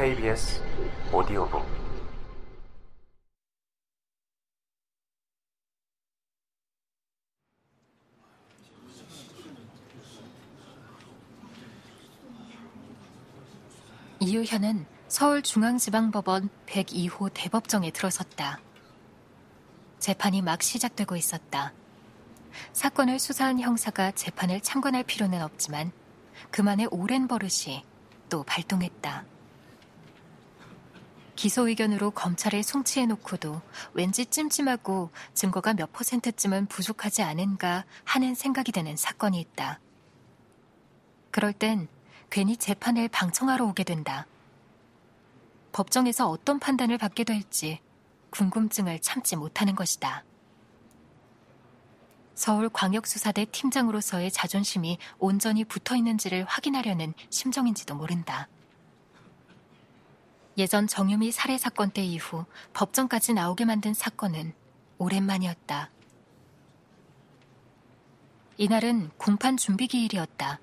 KBS 오디오북 이유현은 서울중앙지방법원 102호 대법정에 들어섰다. 재판이 막 시작되고 있었다. 사건을 수사한 형사가 재판을 참관할 필요는 없지만 그만의 오랜 버릇이 또 발동했다. 기소 의견으로 검찰을 송치해 놓고도 왠지 찜찜하고 증거가 몇 퍼센트쯤은 부족하지 않은가 하는 생각이 드는 사건이 있다. 그럴 땐 괜히 재판을 방청하러 오게 된다. 법정에서 어떤 판단을 받게 될지 궁금증을 참지 못하는 것이다. 서울광역수사대 팀장으로서의 자존심이 온전히 붙어 있는지를 확인하려는 심정인지도 모른다. 예전 정유미 살해 사건 때 이후 법정까지 나오게 만든 사건은 오랜만이었다. 이날은 공판 준비 기일이었다.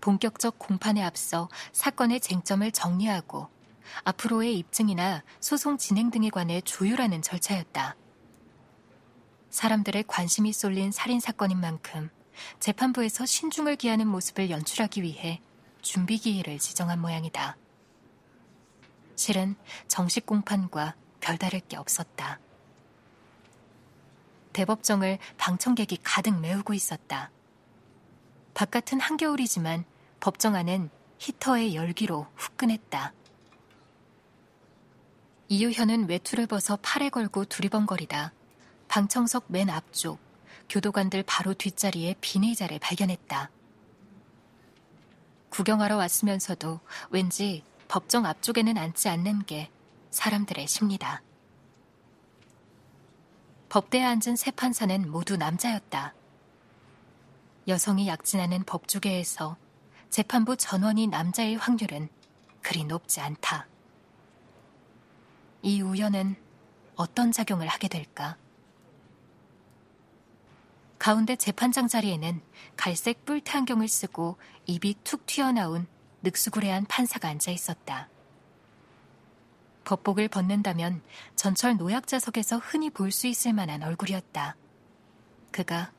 본격적 공판에 앞서 사건의 쟁점을 정리하고 앞으로의 입증이나 소송 진행 등에 관해 조율하는 절차였다. 사람들의 관심이 쏠린 살인 사건인 만큼 재판부에서 신중을 기하는 모습을 연출하기 위해 준비 기일을 지정한 모양이다. 실은 정식 공판과 별다를 게 없었다. 대법정을 방청객이 가득 메우고 있었다. 바깥은 한겨울이지만 법정 안은 히터의 열기로 후끈했다. 이유현은 외투를 벗어 팔에 걸고 두리번거리다 방청석 맨 앞쪽 교도관들 바로 뒷자리에 비닐자를 발견했다. 구경하러 왔으면서도 왠지 법정 앞쪽에는 앉지 않는 게 사람들의 심리다. 법대에 앉은 세 판사는 모두 남자였다. 여성이 약진하는 법조계에서 재판부 전원이 남자의 확률은 그리 높지 않다. 이 우연은 어떤 작용을 하게 될까? 가운데 재판장 자리에는 갈색 뿔테 안경을 쓰고 입이 툭 튀어나온 늑수구레한 판사가 앉아 있었다. 법복을 벗는다면 전철 노약자석에서 흔히 볼 수 있을 만한 얼굴이었다. 그가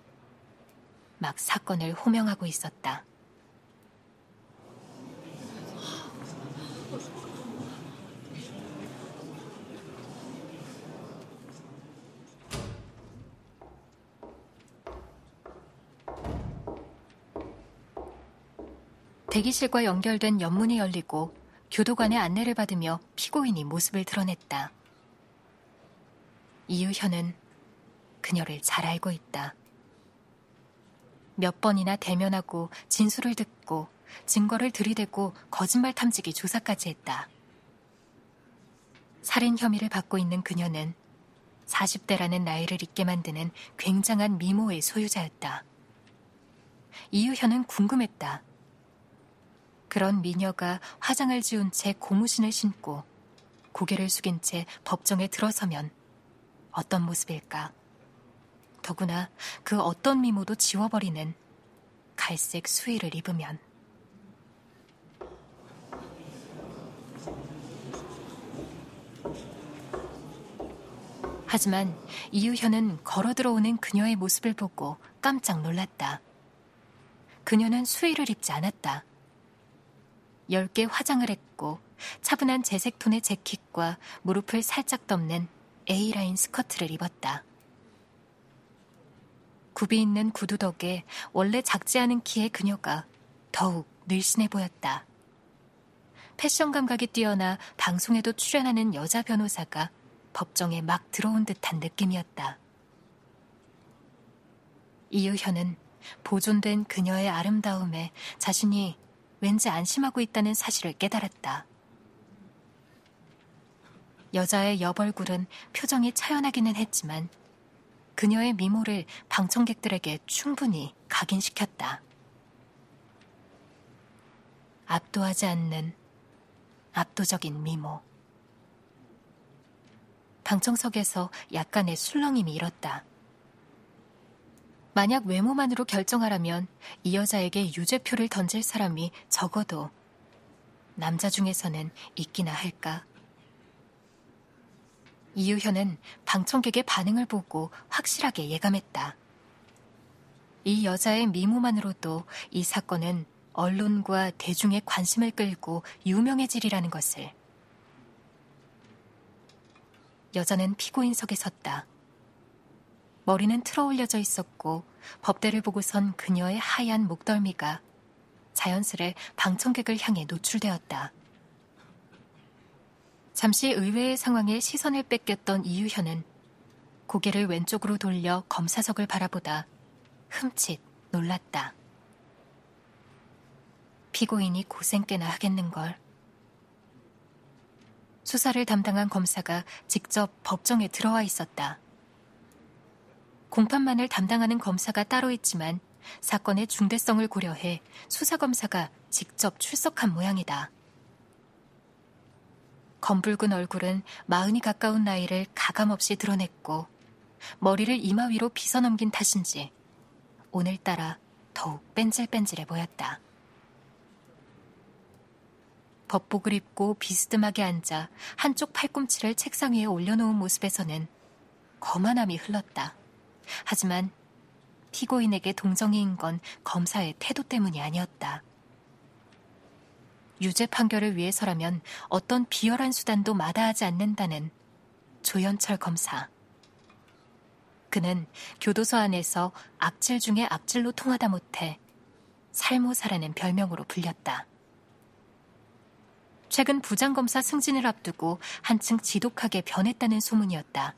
막 사건을 호명하고 있었다. 대기실과 연결된 연문이 열리고 교도관의 안내를 받으며 피고인이 모습을 드러냈다. 이유현은 그녀를 잘 알고 있다. 몇 번이나 대면하고 진술을 듣고 증거를 들이대고 거짓말 탐지기 조사까지 했다. 살인 혐의를 받고 있는 그녀는 40대라는 나이를 잊게 만드는 굉장한 미모의 소유자였다. 이유현은 궁금했다. 그런 미녀가 화장을 지운 채 고무신을 신고 고개를 숙인 채 법정에 들어서면 어떤 모습일까? 더구나 그 어떤 미모도 지워버리는 갈색 수의를 입으면. 하지만 이유현은 걸어 들어오는 그녀의 모습을 보고 깜짝 놀랐다. 그녀는 수의를 입지 않았다. 얇게 화장을 했고 차분한 재색 톤의 재킷과 무릎을 살짝 덮는 A라인 스커트를 입었다. 굽이 있는 구두 덕에 원래 작지 않은 키의 그녀가 더욱 늘씬해 보였다. 패션 감각이 뛰어나 방송에도 출연하는 여자 변호사가 법정에 막 들어온 듯한 느낌이었다. 이유현은 보존된 그녀의 아름다움에 자신이 왠지 안심하고 있다는 사실을 깨달았다. 여자의 여벌굴은 표정이 차연하기는 했지만 그녀의 미모를 방청객들에게 충분히 각인시켰다. 압도하지 않는 압도적인 미모. 방청석에서 약간의 술렁임이 일었다. 만약 외모만으로 결정하라면 이 여자에게 유죄표를 던질 사람이 적어도 남자 중에서는 있기나 할까. 이유현은 방청객의 반응을 보고 확실하게 예감했다. 이 여자의 미모만으로도 이 사건은 언론과 대중의 관심을 끌고 유명해지리라는 것을. 여자는 피고인석에 섰다. 머리는 틀어 올려져 있었고 법대를 보고 선 그녀의 하얀 목덜미가 자연스레 방청객을 향해 노출되었다. 잠시 의외의 상황에 시선을 뺏겼던 이유현은 고개를 왼쪽으로 돌려 검사석을 바라보다 흠칫 놀랐다. 피고인이 고생 꽤나 하겠는걸. 수사를 담당한 검사가 직접 법정에 들어와 있었다. 공판만을 담당하는 검사가 따로 있지만 사건의 중대성을 고려해 수사검사가 직접 출석한 모양이다. 검붉은 얼굴은 마흔이 가까운 나이를 가감없이 드러냈고 머리를 이마 위로 빗어 넘긴 탓인지 오늘따라 더욱 뺀질뺀질해 보였다. 법복을 입고 비스듬하게 앉아 한쪽 팔꿈치를 책상 위에 올려놓은 모습에서는 거만함이 흘렀다. 하지만 피고인에게 동정이인 건 검사의 태도 때문이 아니었다. 유죄 판결을 위해서라면 어떤 비열한 수단도 마다하지 않는다는 조현철 검사. 그는 교도소 안에서 악질 중에 악질로 통하다 못해 살모사라는 별명으로 불렸다. 최근 부장검사 승진을 앞두고 한층 지독하게 변했다는 소문이었다.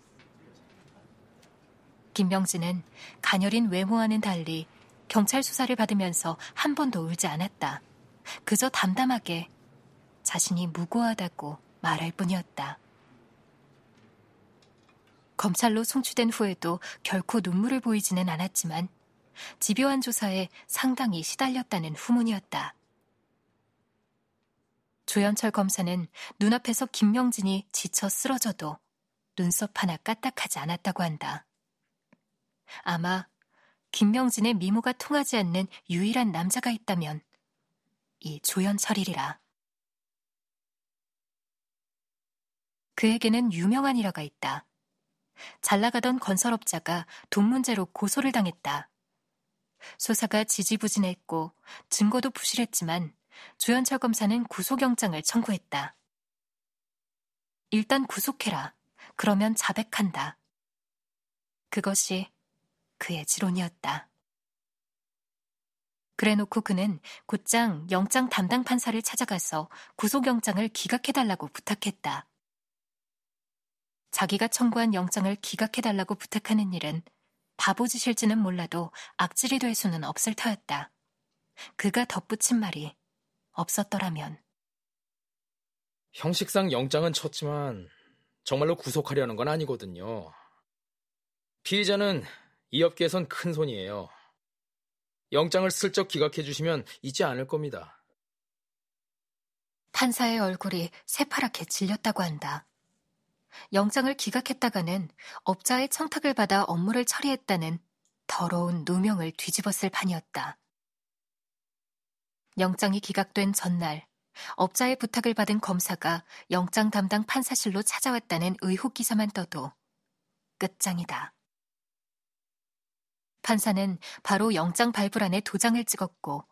김명진은 가녀린 외모와는 달리 경찰 수사를 받으면서 한 번도 울지 않았다. 그저 담담하게 자신이 무고하다고 말할 뿐이었다. 검찰로 송치된 후에도 결코 눈물을 보이지는 않았지만 집요한 조사에 상당히 시달렸다는 후문이었다. 조현철 검사는 눈앞에서 김명진이 지쳐 쓰러져도 눈썹 하나 까딱하지 않았다고 한다. 아마 김명진의 미모가 통하지 않는 유일한 남자가 있다면 이 조연철이리라. 그에게는 유명한 일화가 있다. 잘 나가던 건설업자가 돈 문제로 고소를 당했다. 수사가 지지부진했고 증거도 부실했지만 조현철 검사는 구속영장을 청구했다. 일단 구속해라. 그러면 자백한다. 그것이 그의 지론이었다. 그래 놓고 그는 곧장 영장 담당 판사를 찾아가서 구속영장을 기각해달라고 부탁했다. 자기가 청구한 영장을 기각해달라고 부탁하는 일은 바보짓일지는 몰라도 악질이 될 수는 없을 터였다. 그가 덧붙인 말이 없었더라면. 형식상 영장은 쳤지만 정말로 구속하려는 건 아니거든요. 피의자는 이 업계에선 큰 손이에요. 영장을 슬쩍 기각해 주시면 잊지 않을 겁니다. 판사의 얼굴이 새파랗게 질렸다고 한다. 영장을 기각했다가는 업자의 청탁을 받아 업무를 처리했다는 더러운 누명을 뒤집었을 판이었다. 영장이 기각된 전날, 업자의 부탁을 받은 검사가 영장 담당 판사실로 찾아왔다는 의혹 기사만 떠도 끝장이다. 판사는 바로 영장 발부란에 도장을 찍었고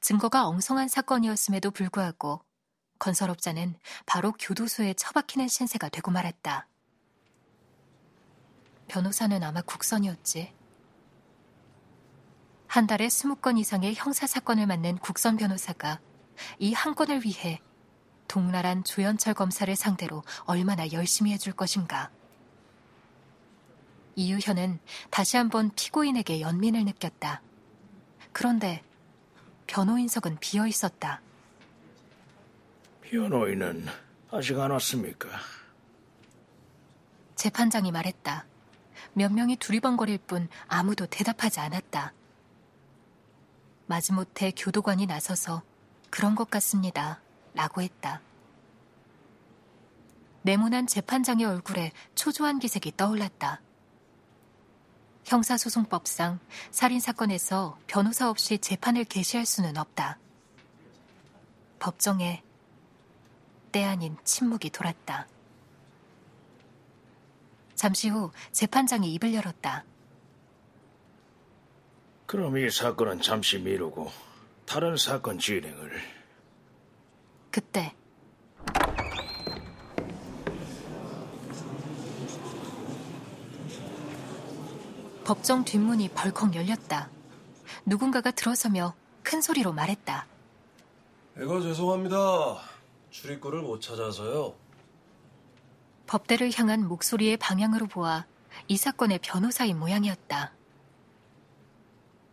증거가 엉성한 사건이었음에도 불구하고 건설업자는 바로 교도소에 처박히는 신세가 되고 말았다. 변호사는 아마 국선이었지. 한 달에 20건 이상의 형사사건을 맡는 국선 변호사가 이 한 건을 위해 동나란 조현철 검사를 상대로 얼마나 열심히 해줄 것인가. 이유현은 다시 한번 피고인에게 연민을 느꼈다. 그런데 변호인석은 비어 있었다. 변호인은 아직 안 왔습니까? 재판장이 말했다. 몇 명이 두리번거릴 뿐 아무도 대답하지 않았다. 마지못해 교도관이 나서서 그런 것 같습니다. 라고 했다. 네모난 재판장의 얼굴에 초조한 기색이 떠올랐다. 형사소송법상 살인사건에서 변호사 없이 재판을 개시할 수는 없다. 법정에 때 아닌 침묵이 돌았다. 잠시 후 재판장이 입을 열었다. 그럼 이 사건은 잠시 미루고 다른 사건 진행을 그때 법정 뒷문이 벌컥 열렸다. 누군가가 들어서며 큰 소리로 말했다. 이거 죄송합니다. 출입구를 못 찾아서요. 법대를 향한 목소리의 방향으로 보아 이 사건의 변호사인 모양이었다.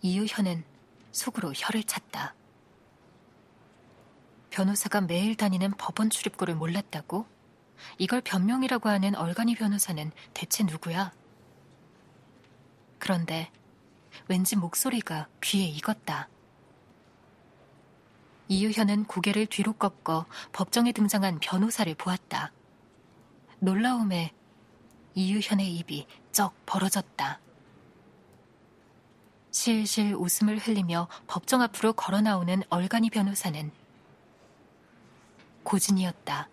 이유현은 속으로 혀를 찼다. 변호사가 매일 다니는 법원 출입구를 몰랐다고? 이걸 변명이라고 하는 얼간이 변호사는 대체 누구야? 그런데 왠지 목소리가 귀에 익었다. 이유현은 고개를 뒤로 꺾어 법정에 등장한 변호사를 보았다. 놀라움에 이유현의 입이 쩍 벌어졌다. 실실 웃음을 흘리며 법정 앞으로 걸어 나오는 얼간이 변호사는 고진이었다.